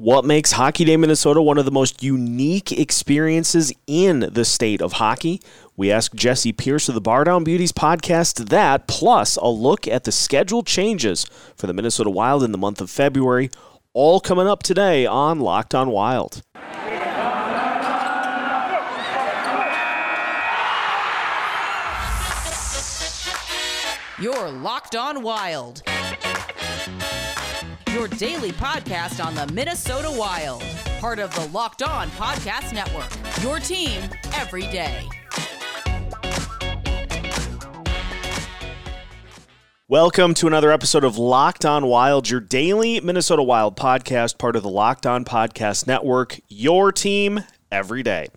What makes Hockey Day Minnesota one of the most unique experiences in the state of hockey? We ask Jesse Pierce of the Bar Down Beauties podcast that, plus a look at the schedule changes for the Minnesota Wild in the month of February, all coming up today on Locked On Wild. You're Locked On Wild. Your daily podcast on the Minnesota Wild. Part of the Locked On Podcast Network. Your team every day. Welcome to another episode of Locked On Wild, your daily Minnesota Wild podcast, part of the Locked On Podcast Network. Your team every day.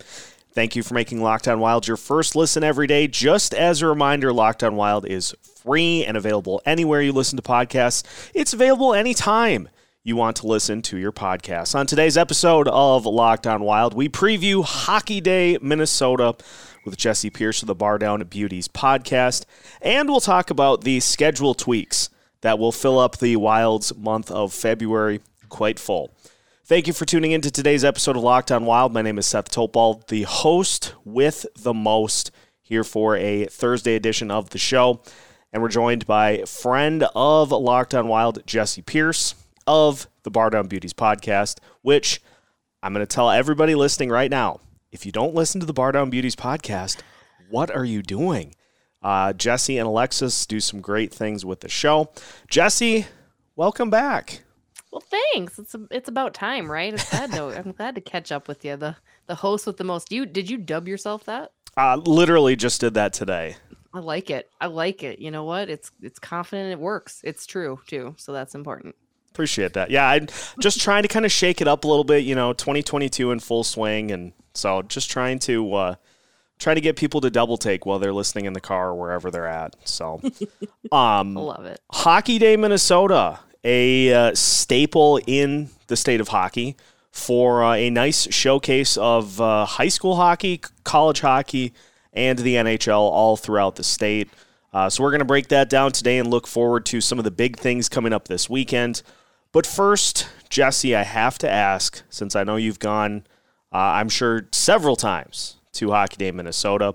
Thank you for making Locked On Wild your first listen every day. Just as a reminder, Locked On Wild is free and available anywhere you listen to podcasts. It's available anytime you want to listen to your podcast. On today's episode of Locked On Wild, we preview Hockey Day Minnesota with Jesse Pierce of the Bar Down Beauties podcast, and we'll talk about the schedule tweaks that will fill up the Wild's month of February quite full. Thank you for tuning into today's episode of Locked On Wild. My name is Seth Topal, the host with the most, here for a Thursday edition of the show. And we're joined by friend of Locked On Wild, Jesse Pierce of the Bar Down Beauties podcast, which I'm going to tell everybody listening right now if you don't listen to the Bar Down Beauties podcast, what are you doing? Uh, Jesse and Alexis do some great things with the show. Jesse, welcome back. Well, thanks. It's it's about time, right? It's glad to, I'm glad to catch up with you. The the host with the most. You did you dub yourself that? Uh, literally just did that today. I like it. I like it. You know what? It's it's confident. It works. It's true too. So that's important. Appreciate that. Yeah, I'm just trying to kind of shake it up a little bit. You know, 2022 in full swing, and so just trying to uh, try to get people to double take while they're listening in the car or wherever they're at. So, um, love it. Hockey Day Minnesota a uh, staple in the state of hockey for uh, a nice showcase of uh, high school hockey, college hockey, and the NHL all throughout the state. Uh, so we're going to break that down today and look forward to some of the big things coming up this weekend. But first, Jesse, I have to ask, since I know you've gone, uh, I'm sure, several times to Hockey Day Minnesota.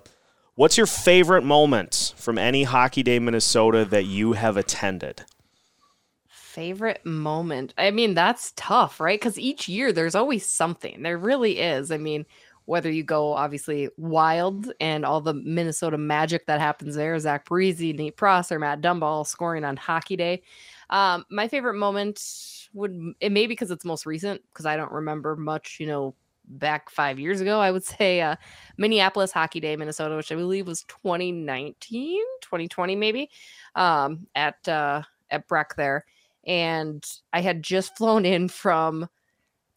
What's your favorite moment from any Hockey Day Minnesota that you have attended? favorite moment. I mean, that's tough, right? Because each year there's always something. There really is. I mean, whether you go obviously wild and all the Minnesota magic that happens there, Zach Parise, Nate Prosser, Matt Dumba scoring on Hockey Day. Um, my favorite moment would it may because it's most recent because I don't remember much, you know, back five years ago. I would say uh, Minneapolis Hockey Day, Minnesota, which I believe was 2019, 2020 maybe, um, at uh, at Breck there and I had just flown in from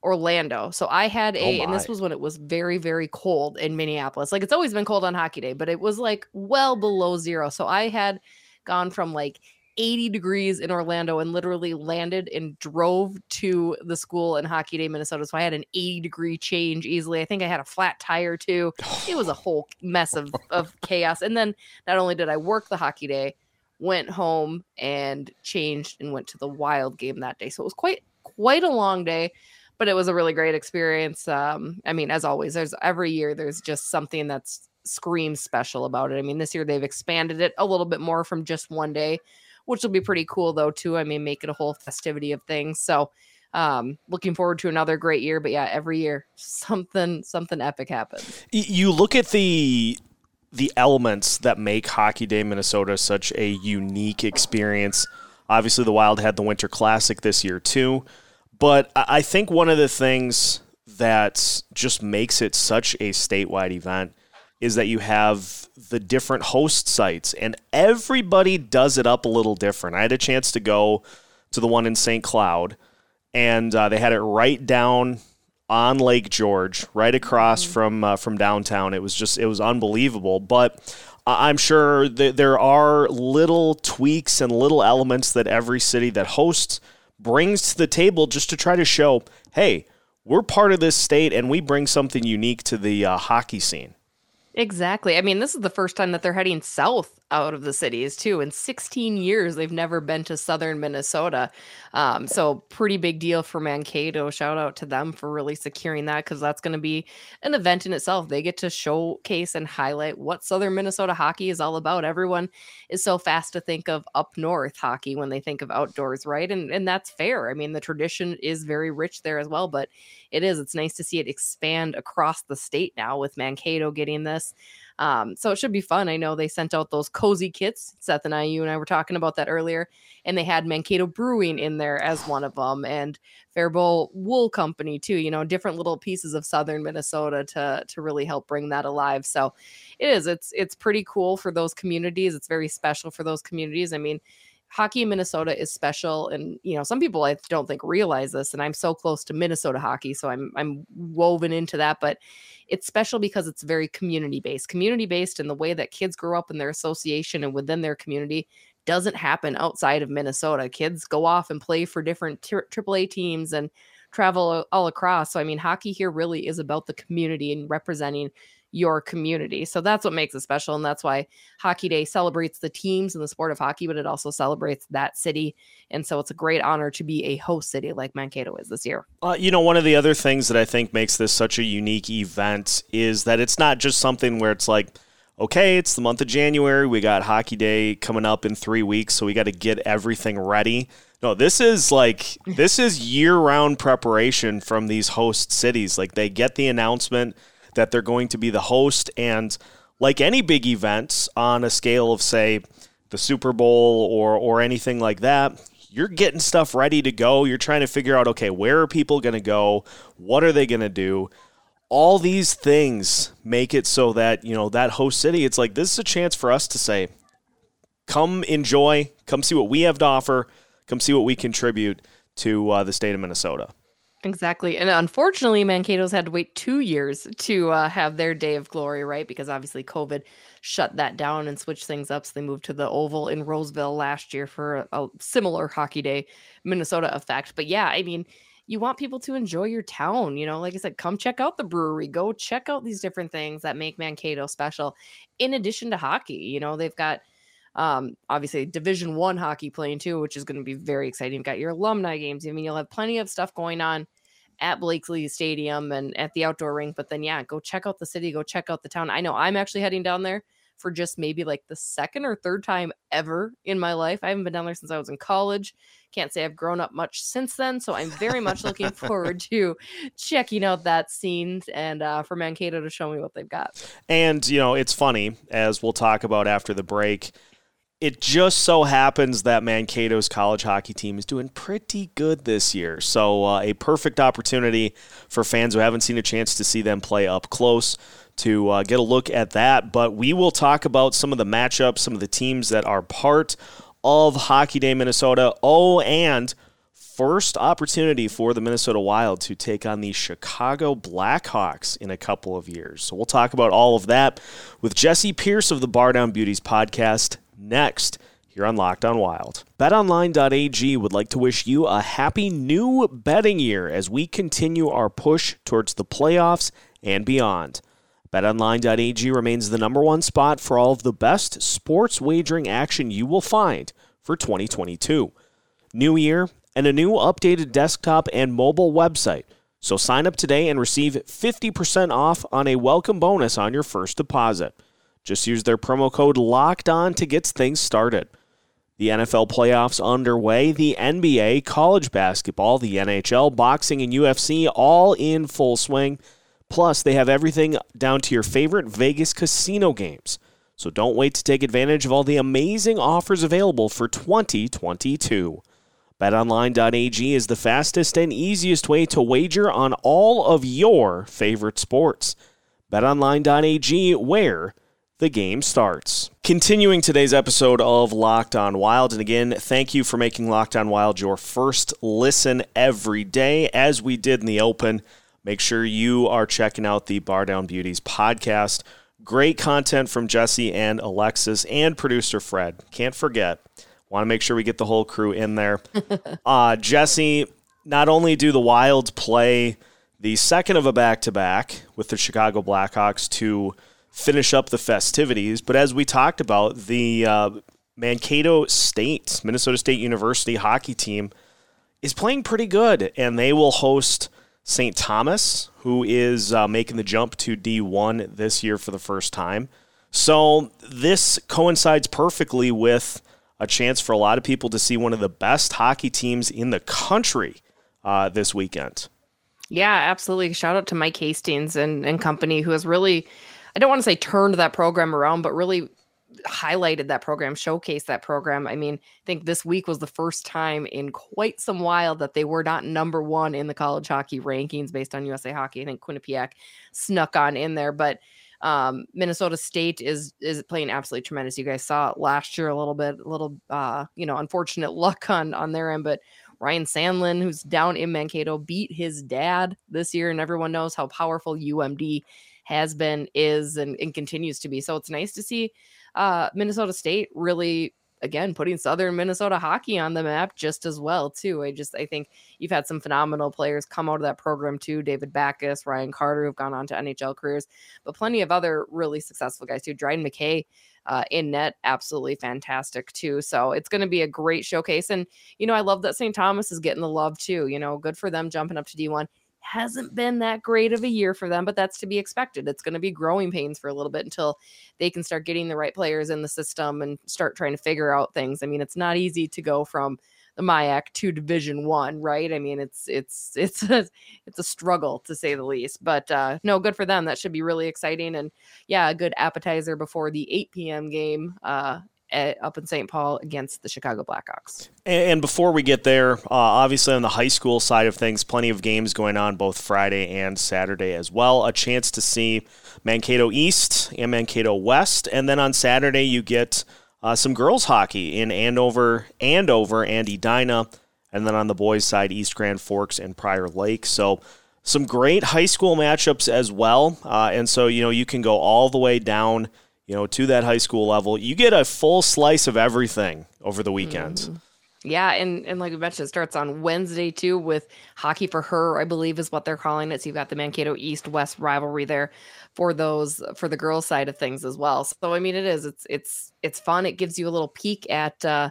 Orlando. So I had oh a, oh and this was when it was very, very cold in Minneapolis. Like it's always been cold on hockey day, but it was like well below zero. So I had gone from like 80 degrees in Orlando and literally landed and drove to the school in Hockey Day, Minnesota. So I had an 80 degree change easily. I think I had a flat tire too. It was a whole mess of, of chaos. And then not only did I work the hockey day, went home and changed and went to the wild game that day. So it was quite quite a long day, but it was a really great experience. Um, I mean, as always, there's every year there's just something that's screams special about it. I mean, this year they've expanded it a little bit more from just one day, which will be pretty cool though too. I mean, make it a whole festivity of things. So um looking forward to another great year but yeah every year something something epic happens you look at the the elements that make Hockey Day Minnesota such a unique experience. Obviously, the Wild had the Winter Classic this year too, but I think one of the things that just makes it such a statewide event is that you have the different host sites and everybody does it up a little different. I had a chance to go to the one in St. Cloud and uh, they had it right down on Lake George, right across mm-hmm. from uh, from downtown. It was just it was unbelievable. But I'm sure that there are little tweaks and little elements that every city that hosts brings to the table just to try to show, hey, we're part of this state and we bring something unique to the uh, hockey scene. Exactly. I mean, this is the first time that they're heading south out of the cities too. In 16 years, they've never been to southern Minnesota. Um, so pretty big deal for Mankato. Shout out to them for really securing that because that's going to be an event in itself. They get to showcase and highlight what southern Minnesota hockey is all about. Everyone is so fast to think of up north hockey when they think of outdoors, right? And and that's fair. I mean, the tradition is very rich there as well, but it is. It's nice to see it expand across the state now with Mankato getting this. Um, so it should be fun. I know they sent out those cozy kits. Seth and I, you and I were talking about that earlier, and they had Mankato Brewing in there as one of them, and Faribault Wool Company too. You know, different little pieces of southern Minnesota to to really help bring that alive. So it is. It's it's pretty cool for those communities. It's very special for those communities. I mean hockey in Minnesota is special and you know some people I don't think realize this and I'm so close to Minnesota hockey so I'm I'm woven into that but it's special because it's very community based community based in the way that kids grow up in their association and within their community doesn't happen outside of Minnesota. Kids go off and play for different AAA teams and travel all across so I mean hockey here really is about the community and representing your community. So that's what makes it special. And that's why Hockey Day celebrates the teams and the sport of hockey, but it also celebrates that city. And so it's a great honor to be a host city like Mankato is this year. Uh, you know, one of the other things that I think makes this such a unique event is that it's not just something where it's like, okay, it's the month of January. We got Hockey Day coming up in three weeks. So we got to get everything ready. No, this is like this is year-round preparation from these host cities. Like they get the announcement that they're going to be the host. And like any big event on a scale of, say, the Super Bowl or, or anything like that, you're getting stuff ready to go. You're trying to figure out, okay, where are people going to go? What are they going to do? All these things make it so that, you know, that host city, it's like this is a chance for us to say, come enjoy, come see what we have to offer, come see what we contribute to uh, the state of Minnesota. Exactly. And unfortunately, Mankato's had to wait two years to uh, have their day of glory, right? Because obviously COVID shut that down and switched things up. So they moved to the Oval in Roseville last year for a, a similar Hockey Day Minnesota effect. But yeah, I mean, you want people to enjoy your town. You know, like I said, come check out the brewery, go check out these different things that make Mankato special. In addition to hockey, you know, they've got um obviously division one hockey playing too which is going to be very exciting. You've got your alumni games. I mean you'll have plenty of stuff going on at blakeslee stadium and at the outdoor rink but then yeah go check out the city go check out the town. I know i'm actually heading down there for just maybe like the second or third time ever in my life. I haven't been down there since i was in college. Can't say i've grown up much since then so i'm very much looking forward to checking out that scene and uh, for mankato to show me what they've got. And you know it's funny as we'll talk about after the break it just so happens that Mankato's college hockey team is doing pretty good this year. So, uh, a perfect opportunity for fans who haven't seen a chance to see them play up close to uh, get a look at that. But we will talk about some of the matchups, some of the teams that are part of Hockey Day Minnesota. Oh, and first opportunity for the Minnesota Wild to take on the Chicago Blackhawks in a couple of years. So, we'll talk about all of that with Jesse Pierce of the Bar Down Beauties podcast next here on Locked On Wild. BetOnline.ag would like to wish you a happy new betting year as we continue our push towards the playoffs and beyond. BetOnline.ag remains the number one spot for all of the best sports wagering action you will find for 2022. New year and a new updated desktop and mobile website. So sign up today and receive 50% off on a welcome bonus on your first deposit. Just use their promo code LOCKED ON to get things started. The NFL playoffs underway, the NBA, college basketball, the NHL, boxing, and UFC all in full swing. Plus, they have everything down to your favorite Vegas casino games. So don't wait to take advantage of all the amazing offers available for 2022. BetOnline.ag is the fastest and easiest way to wager on all of your favorite sports. BetOnline.ag, where the game starts. Continuing today's episode of Locked On Wild. And again, thank you for making Locked On Wild your first listen every day. As we did in the open, make sure you are checking out the Bar Down Beauties podcast. Great content from Jesse and Alexis and producer Fred. Can't forget. Want to make sure we get the whole crew in there. uh, Jesse, not only do the Wild play the second of a back to back with the Chicago Blackhawks to finish up the festivities. But as we talked about, the uh, Mankato State, Minnesota State University hockey team is playing pretty good, and they will host St. Thomas, who is uh, making the jump to D1 this year for the first time. So this coincides perfectly with a chance for a lot of people to see one of the best hockey teams in the country uh, this weekend. Yeah, absolutely. Shout out to Mike Hastings and, and company who has really, I don't want to say turned that program around, but really highlighted that program, showcased that program. I mean, I think this week was the first time in quite some while that they were not number one in the college hockey rankings based on USA Hockey. I think Quinnipiac snuck on in there, but um, Minnesota State is is playing absolutely tremendous. You guys saw it last year a little bit, a little uh, you know, unfortunate luck on on their end, but Ryan Sandelin, who's down in Mankato, beat his dad this year, and everyone knows how powerful UMD has been, is, and, and continues to be. So it's nice to see uh, Minnesota State really again putting southern minnesota hockey on the map just as well too. I just i think you've had some phenomenal players come out of that program too. David Backes ryan carter who've gone on to nhl careers but plenty of other really successful guys too. Dryden mckay uh, in net absolutely fantastic too. So it's going to be a great showcase. And you know i love that st thomas is getting the love too. You know good for them jumping up to d1 hasn't been that great of a year for them, but that's to be expected. It's going to be growing pains for a little bit until they can start getting the right players in the system and start trying to figure out things. I mean, it's not easy to go from the MIAC to Division One, right? I mean, it's it's it's a, it's a struggle to say the least. But uh, no, good for them. That should be really exciting, and yeah, a good appetizer before the 8 p.m. game uh, at, up in St. Paul against the Chicago Blackhawks. And, and before we get there, uh, obviously on the high school side of things, plenty of games going on both Friday and Saturday as well. A chance to see Mankato East and Mankato West, and then on Saturday you get uh, some girls hockey in Andover, Andover, and Edina, and then on the boys' side, East Grand Forks and Prior Lake. So some great high school matchups as well, uh, and so you know you can go all the way down you know, to that high school level. You get a full slice of everything over the weekend. Mm. Yeah, and and like we mentioned, it starts on Wednesday too with hockey for her, I believe is what they're calling it. So you've got the Mankato East West rivalry there for those for the girls side of things as well. So I mean, it is it's it's it's fun. It gives you a little peek at uh,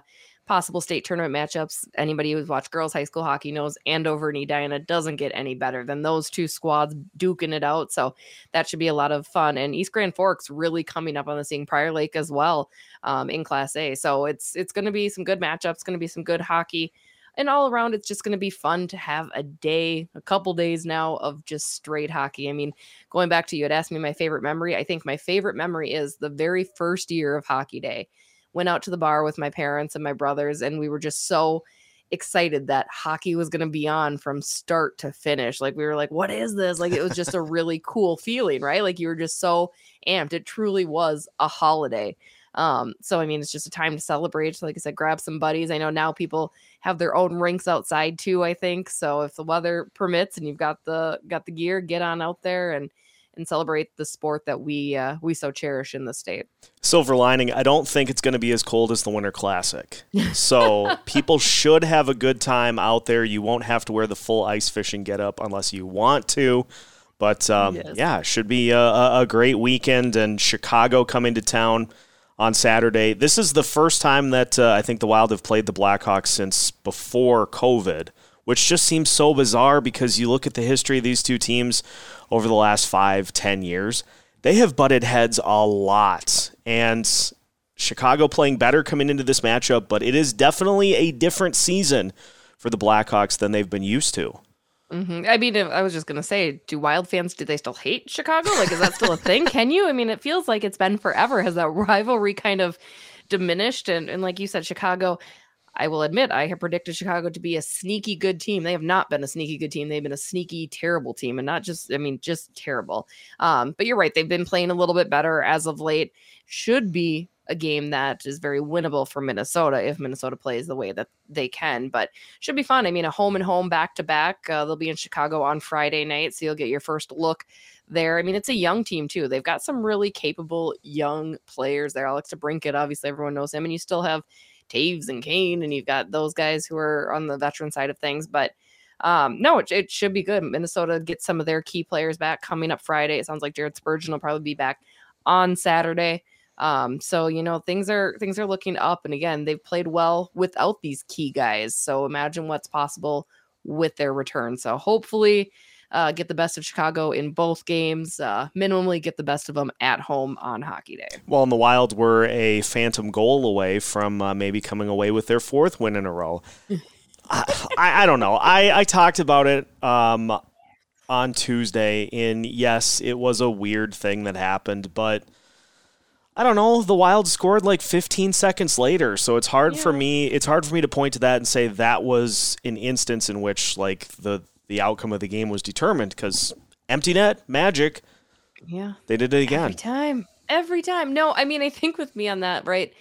possible state tournament matchups. Anybody who's watched girls high school hockey knows Andover and Edina doesn't get any better than those two squads duking it out. So that should be a lot of fun. And East Grand Forks really coming up on the scene. Prior Lake as well um, in Class A. So it's it's going to be some good matchups. Going to be some good hockey. And all around, it's just going to be fun to have a day, a couple days now of just straight hockey. I mean, going back to you had asked me my favorite memory. I think my favorite memory is the very first year of hockey day went out to the bar with my parents and my brothers, and we were just so excited that hockey was going to be on from start to finish. Like we were like, what is this? Like it was just a really cool feeling, right? Like you were just so amped. It truly was a holiday. Um, so I mean, it's just a time to celebrate. So like I said, grab some buddies. I know now people have their own rinks outside too. I think so. If the weather permits and you've got the got the gear, get on out there and and celebrate the sport that we uh, we so cherish in the state. Silver lining, I don't think it's going to be as cold as the Winter Classic. So people should have a good time out there. You won't have to wear the full ice fishing getup unless you want to. But um, yes. yeah, should be a, a great weekend. And Chicago coming to town on Saturday. This is the first time that uh, I think the Wild have played the Blackhawks since before COVID which just seems so bizarre because you look at the history of these two teams over the last five, ten years. They have butted heads a lot. And Chicago playing better coming into this matchup, but it is definitely a different season for the Blackhawks than they've been used to. Mm-hmm. I mean, I was just gonna say, do Wild fans do they still hate Chicago? Like, is that still a thing? Can you? I mean, it feels like it's been forever. Has that rivalry kind of diminished? And and like you said, Chicago. I will admit I have predicted Chicago to be a sneaky good team. They have not been a sneaky good team. They've been a sneaky terrible team and not just I mean just terrible. Um, but you're right, they've been playing a little bit better as of late. Should be a game that is very winnable for Minnesota if Minnesota plays the way that they can. But should be fun. I mean, a home and home back to back. They'll be in Chicago on Friday night, so you'll get your first look there. I mean, it's a young team too. They've got some really capable young players there. Alex DeBrincat, obviously, everyone knows him, and you still have Toews and Kane, and you've got those guys who are on the veteran side of things. But um, no, it, it, should be good. Minnesota gets some of their key players back coming up Friday. It sounds like Jared Spurgeon will probably be back on Saturday. Um, so you know things are things are looking up, and again they've played well without these key guys. So imagine what's possible with their return. So hopefully, uh, get the best of Chicago in both games. Uh, minimally get the best of them at home on Hockey Day. Well, and the Wild were a phantom goal away from uh, maybe coming away with their fourth win in a row. I, I, don't know. I, I talked about it um, on Tuesday, and yes, it was a weird thing that happened, but I don't know. The Wild scored like 15 seconds later, so it's hard yeah. for me. It's hard for me to point to that and say that was an instance in which like the the outcome of the game was determined because empty net magic. Yeah, they did it again every time. Every time. No, I mean I think with me on that right.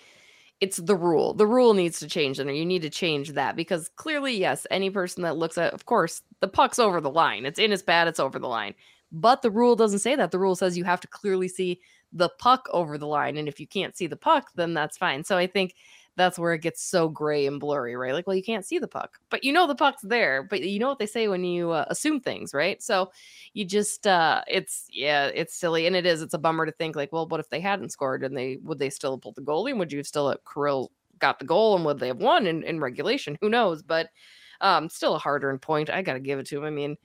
It's the rule. The rule needs to change, and you need to change that because clearly, yes, any person that looks at, of course, the puck's over the line. It's in, it's bad, it's over the line. But the rule doesn't say that. The rule says you have to clearly see the puck over the line. And if you can't see the puck, then that's fine. So I think that's where it gets so gray and blurry, right? Like, well, you can't see the puck, but you know the puck's there. But you know what they say when you uh, assume things, right? So you just, uh, it's yeah, it's silly, and it is. It's a bummer to think like, well, what if they hadn't scored and they would they still have pulled the goalie? And would you have still have Kirill got the goal and would they have won in, in regulation? Who knows? But um, still a hard earned point. I got to give it to him. I mean,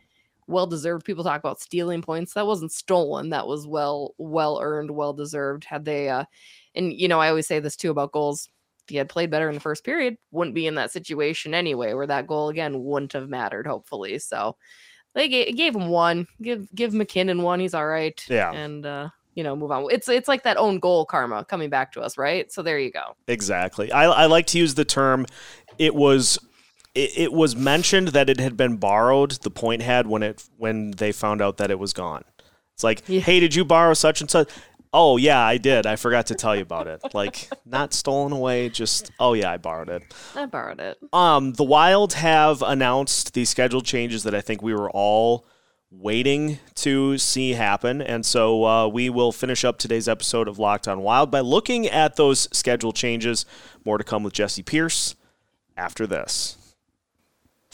well deserved. People talk about stealing points. That wasn't stolen. That was well well earned, well deserved. Had they uh and you know, I always say this too about goals. He had played better in the first period, wouldn't be in that situation anyway, where that goal again wouldn't have mattered, hopefully. So they gave, gave him one. Give give MacKinnon one. He's all right. Yeah. And uh you know, move on. It's it's like that own goal karma coming back to us, right? So there you go. Exactly. I, I like to use the term. It was it, it was mentioned that it had been borrowed. The point had when it when they found out that it was gone. It's like, yeah. hey, did you borrow such and such? Oh yeah, I did. I forgot to tell you about it. Like not stolen away, just oh yeah, I borrowed it. I borrowed it. Um, the Wild have announced the schedule changes that I think we were all waiting to see happen, and so uh, we will finish up today's episode of Locked On Wild by looking at those schedule changes. More to come with Jesse Pierce after this.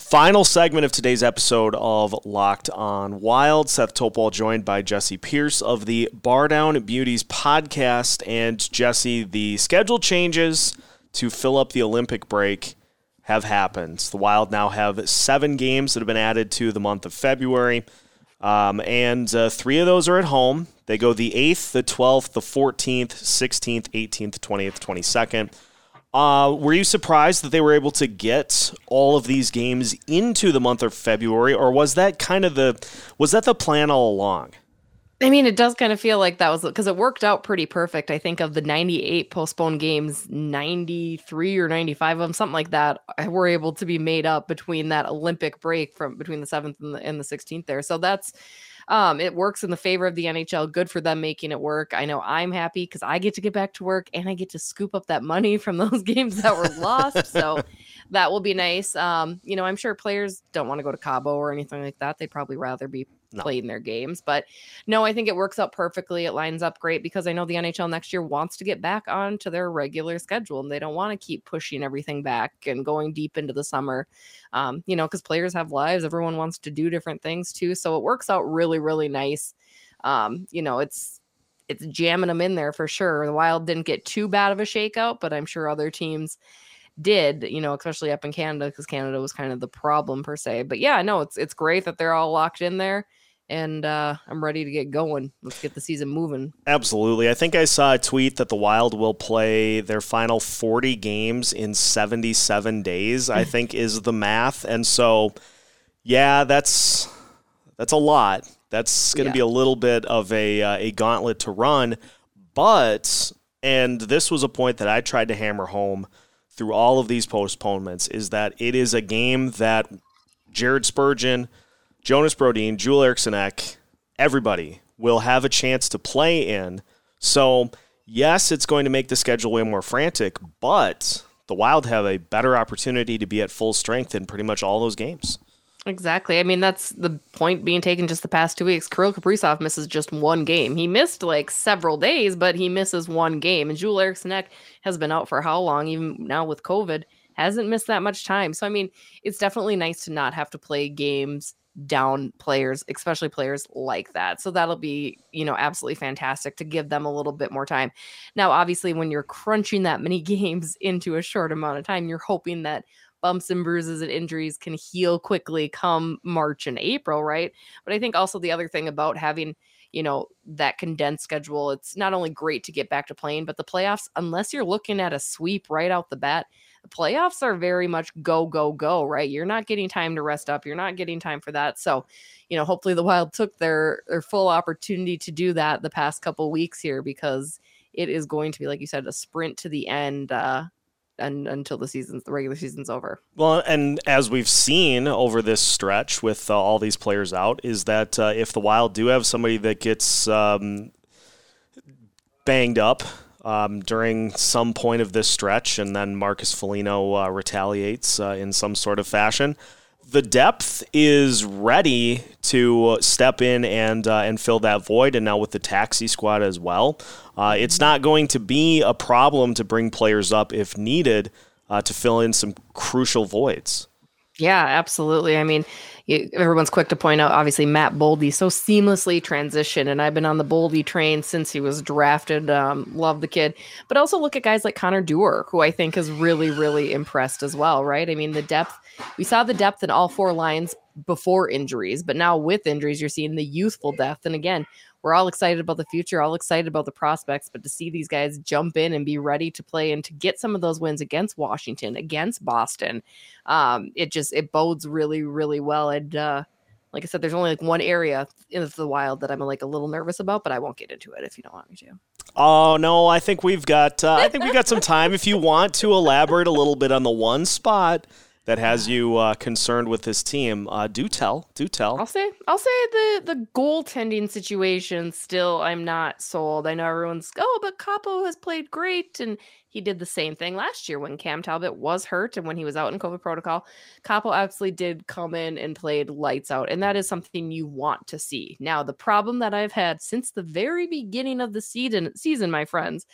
Final segment of today's episode of Locked On Wild. Seth Topol joined by Jesse Pierce of the Bar Down Beauties podcast. And Jesse, the schedule changes to fill up the Olympic break have happened. The Wild now have seven games that have been added to the month of February. Um, and uh, three of those are at home. They go the 8th, the 12th, the 14th, 16th, 18th, 20th, 22nd. Uh, were you surprised that they were able to get all of these games into the month of February, or was that kind of the was that the plan all along? I mean, it does kind of feel like that was because it worked out pretty perfect. I think of the 98 postponed games, 93 or 95 of them, something like that, were able to be made up between that Olympic break from between the 7th and the, and the 16th there. So that's um, it works in the favor of the NHL. Good for them making it work. I know I'm happy because I get to get back to work and I get to scoop up that money from those games that were lost. So that will be nice. Um, you know, I'm sure players don't want to go to Cabo or anything like that. They'd probably rather be no. playing their games. But no, I think it works out perfectly. It lines up great because I know the NHL next year wants to get back onto their regular schedule and they don't want to keep pushing everything back and going deep into the summer. Um, you know, because players have lives, everyone wants to do different things too. So it works out really, really nice. Um, you know, it's it's jamming them in there for sure. The Wild didn't get too bad of a shakeout, but I'm sure other teams did, you know, especially up in Canada because Canada was kind of the problem per se. But yeah, no, it's it's great that they're all locked in there and uh, I'm ready to get going. Let's get the season moving. Absolutely. I think I saw a tweet that the Wild will play their final 40 games in 77 days. I think is the math, and so yeah, that's that's a lot. That's going to yeah. be a little bit of a uh, a gauntlet to run, but and this was a point that I tried to hammer home through all of these postponements is that it is a game that Jared Spurgeon Jonas Brodin, Joel Eriksson Ek, everybody will have a chance to play in. So, yes, it's going to make the schedule way more frantic, but the Wild have a better opportunity to be at full strength in pretty much all those games. Exactly. I mean, that's the point being taken just the past two weeks. Kirill Kaprizov misses just one game. He missed like several days, but he misses one game. And Joel Eriksson Ek has been out for how long, even now with COVID, hasn't missed that much time. So, I mean, it's definitely nice to not have to play games down players, especially players like that. So that'll be, you know, absolutely fantastic to give them a little bit more time. Now, obviously, when you're crunching that many games into a short amount of time, you're hoping that bumps and bruises and injuries can heal quickly come March and April, right? But I think also the other thing about having you know that condensed schedule it's not only great to get back to playing but the playoffs unless you're looking at a sweep right out the bat the playoffs are very much go go go right? You're not getting time to rest up. You're not getting time for that. So you know hopefully the wild took their their full opportunity to do that the past couple weeks here because it is going to be like you said a sprint to the end uh and until the season's the regular season's over. Well, and as we've seen over this stretch with uh, all these players out, is that uh, if the Wild do have somebody that gets um, banged up um, during some point of this stretch, and then Marcus Foligno uh, retaliates uh, in some sort of fashion, the depth is ready to step in and uh, and fill that void. And now with the taxi squad as well, uh, it's not going to be a problem to bring players up if needed uh, to fill in some crucial voids. Yeah, absolutely. I mean, everyone's quick to point out, obviously, Matt Boldy so seamlessly transitioned, and I've been on the Boldy train since he was drafted. Um, love the kid, but also look at guys like Connor Dewar, who I think has really, really impressed as well. Right? I mean, the depth we saw the depth in all four lines before injuries, but now with injuries, you're seeing the youthful depth. And again, we're all excited about the future, all excited about the prospects, but to see these guys jump in and be ready to play and to get some of those wins against Washington, against Boston, um, it just it bodes really, really well. And uh, like I said, there's only like one area in the wild that I'm like a little nervous about, but I won't get into it if you don't want me to. Oh no, I think we've got uh, I think we got some time if you want to elaborate a little bit on the one spot that has you uh, concerned with this team. Uh, do tell, do tell. I'll say, I'll say the the goaltending situation. Still, I'm not sold. I know everyone's oh, but Kaapo has played great, and he did the same thing last year when Cam Talbot was hurt and when he was out in COVID protocol. Kaapo absolutely did come in and played lights out, and that is something you want to see. Now, the problem that I've had since the very beginning of the season, season, my friends,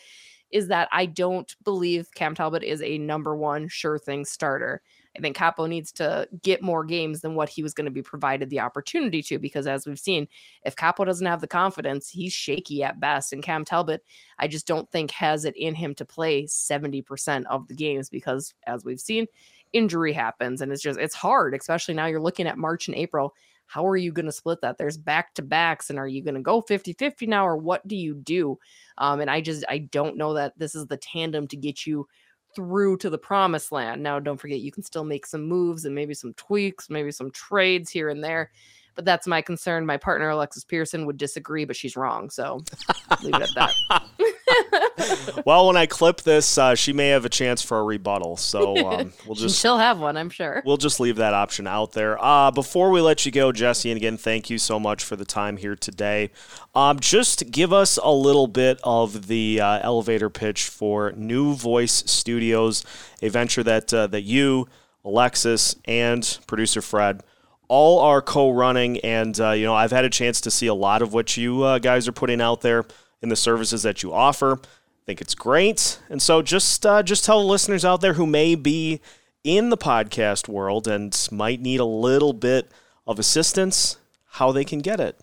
is that I don't believe Cam Talbot is a number one sure thing starter. I think Kaapo needs to get more games than what he was going to be provided the opportunity to, because as we've seen, if Kaapo doesn't have the confidence, he's shaky at best. And Cam Talbot, I just don't think has it in him to play 70% of the games because as we've seen, injury happens. And it's just, it's hard, especially now you're looking at March and April. How are you going to split that? There's back to backs, and are you going to go 50 50 now, or what do you do? Um, and I just, I don't know that this is the tandem to get you through to the promised land. Now, don't forget, you can still make some moves and maybe some tweaks, maybe some trades here and there. But that's my concern. My partner, Alexis Pearson, would disagree, but she's wrong. So leave it at that. well, when I clip this, uh, she may have a chance for a rebuttal. So um, we'll just she'll have one, I'm sure. We'll just leave that option out there. Uh, before we let you go, Jesse, and again, thank you so much for the time here today. Um, just give us a little bit of the uh, elevator pitch for New Voice Studios, a venture that uh, that you, Alexis, and producer Fred all are co-running, and uh, you know I've had a chance to see a lot of what you uh, guys are putting out there in the services that you offer. Think it's great, and so just uh, just tell the listeners out there who may be in the podcast world and might need a little bit of assistance how they can get it.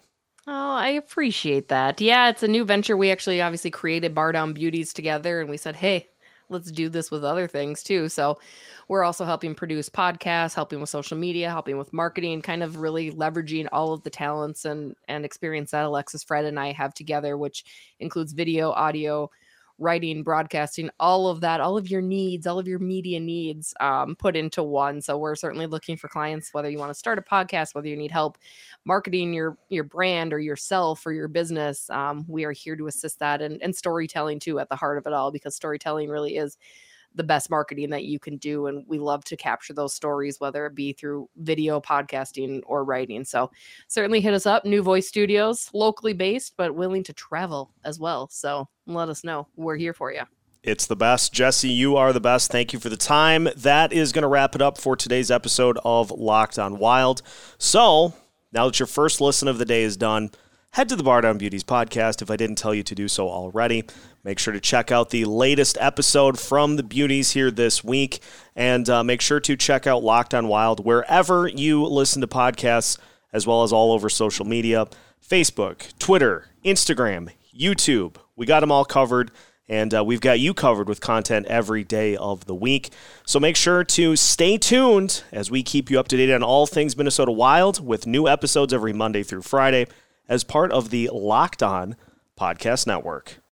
Oh, I appreciate that. Yeah, it's a new venture. We actually obviously created Bar Down Beauties together, and we said, hey, let's do this with other things too. So we're also helping produce podcasts, helping with social media, helping with marketing, kind of really leveraging all of the talents and and experience that Alexis Fred and I have together, which includes video, audio, writing, broadcasting, all of that, all of your needs, all of your media needs um, put into one. So we're certainly looking for clients, whether you want to start a podcast, whether you need help marketing your your brand or yourself or your business. Um, we are here to assist that and, and storytelling too at the heart of it all, because storytelling really is the best marketing that you can do. And we love to capture those stories, whether it be through video, podcasting, or writing. So certainly hit us up, New Voice Studios, locally based, but willing to travel as well. So let us know. We're here for you. It's the best. Jesse, you are the best. Thank you for the time. That is going to wrap it up for today's episode of Locked on Wild. So, now that your first listen of the day is done, head to the Bar Down Beauties podcast if I didn't tell you to do so already. Make sure to check out the latest episode from the Beauties here this week, and uh, make sure to check out Locked on Wild wherever you listen to podcasts. as well as all over social media Facebook, Twitter, Instagram, YouTube. We got them all covered. And uh, we've got you covered with content every day of the week. So make sure to stay tuned as we keep you up to date on all things Minnesota Wild with new episodes every Monday through Friday as part of the Locked On Podcast Network.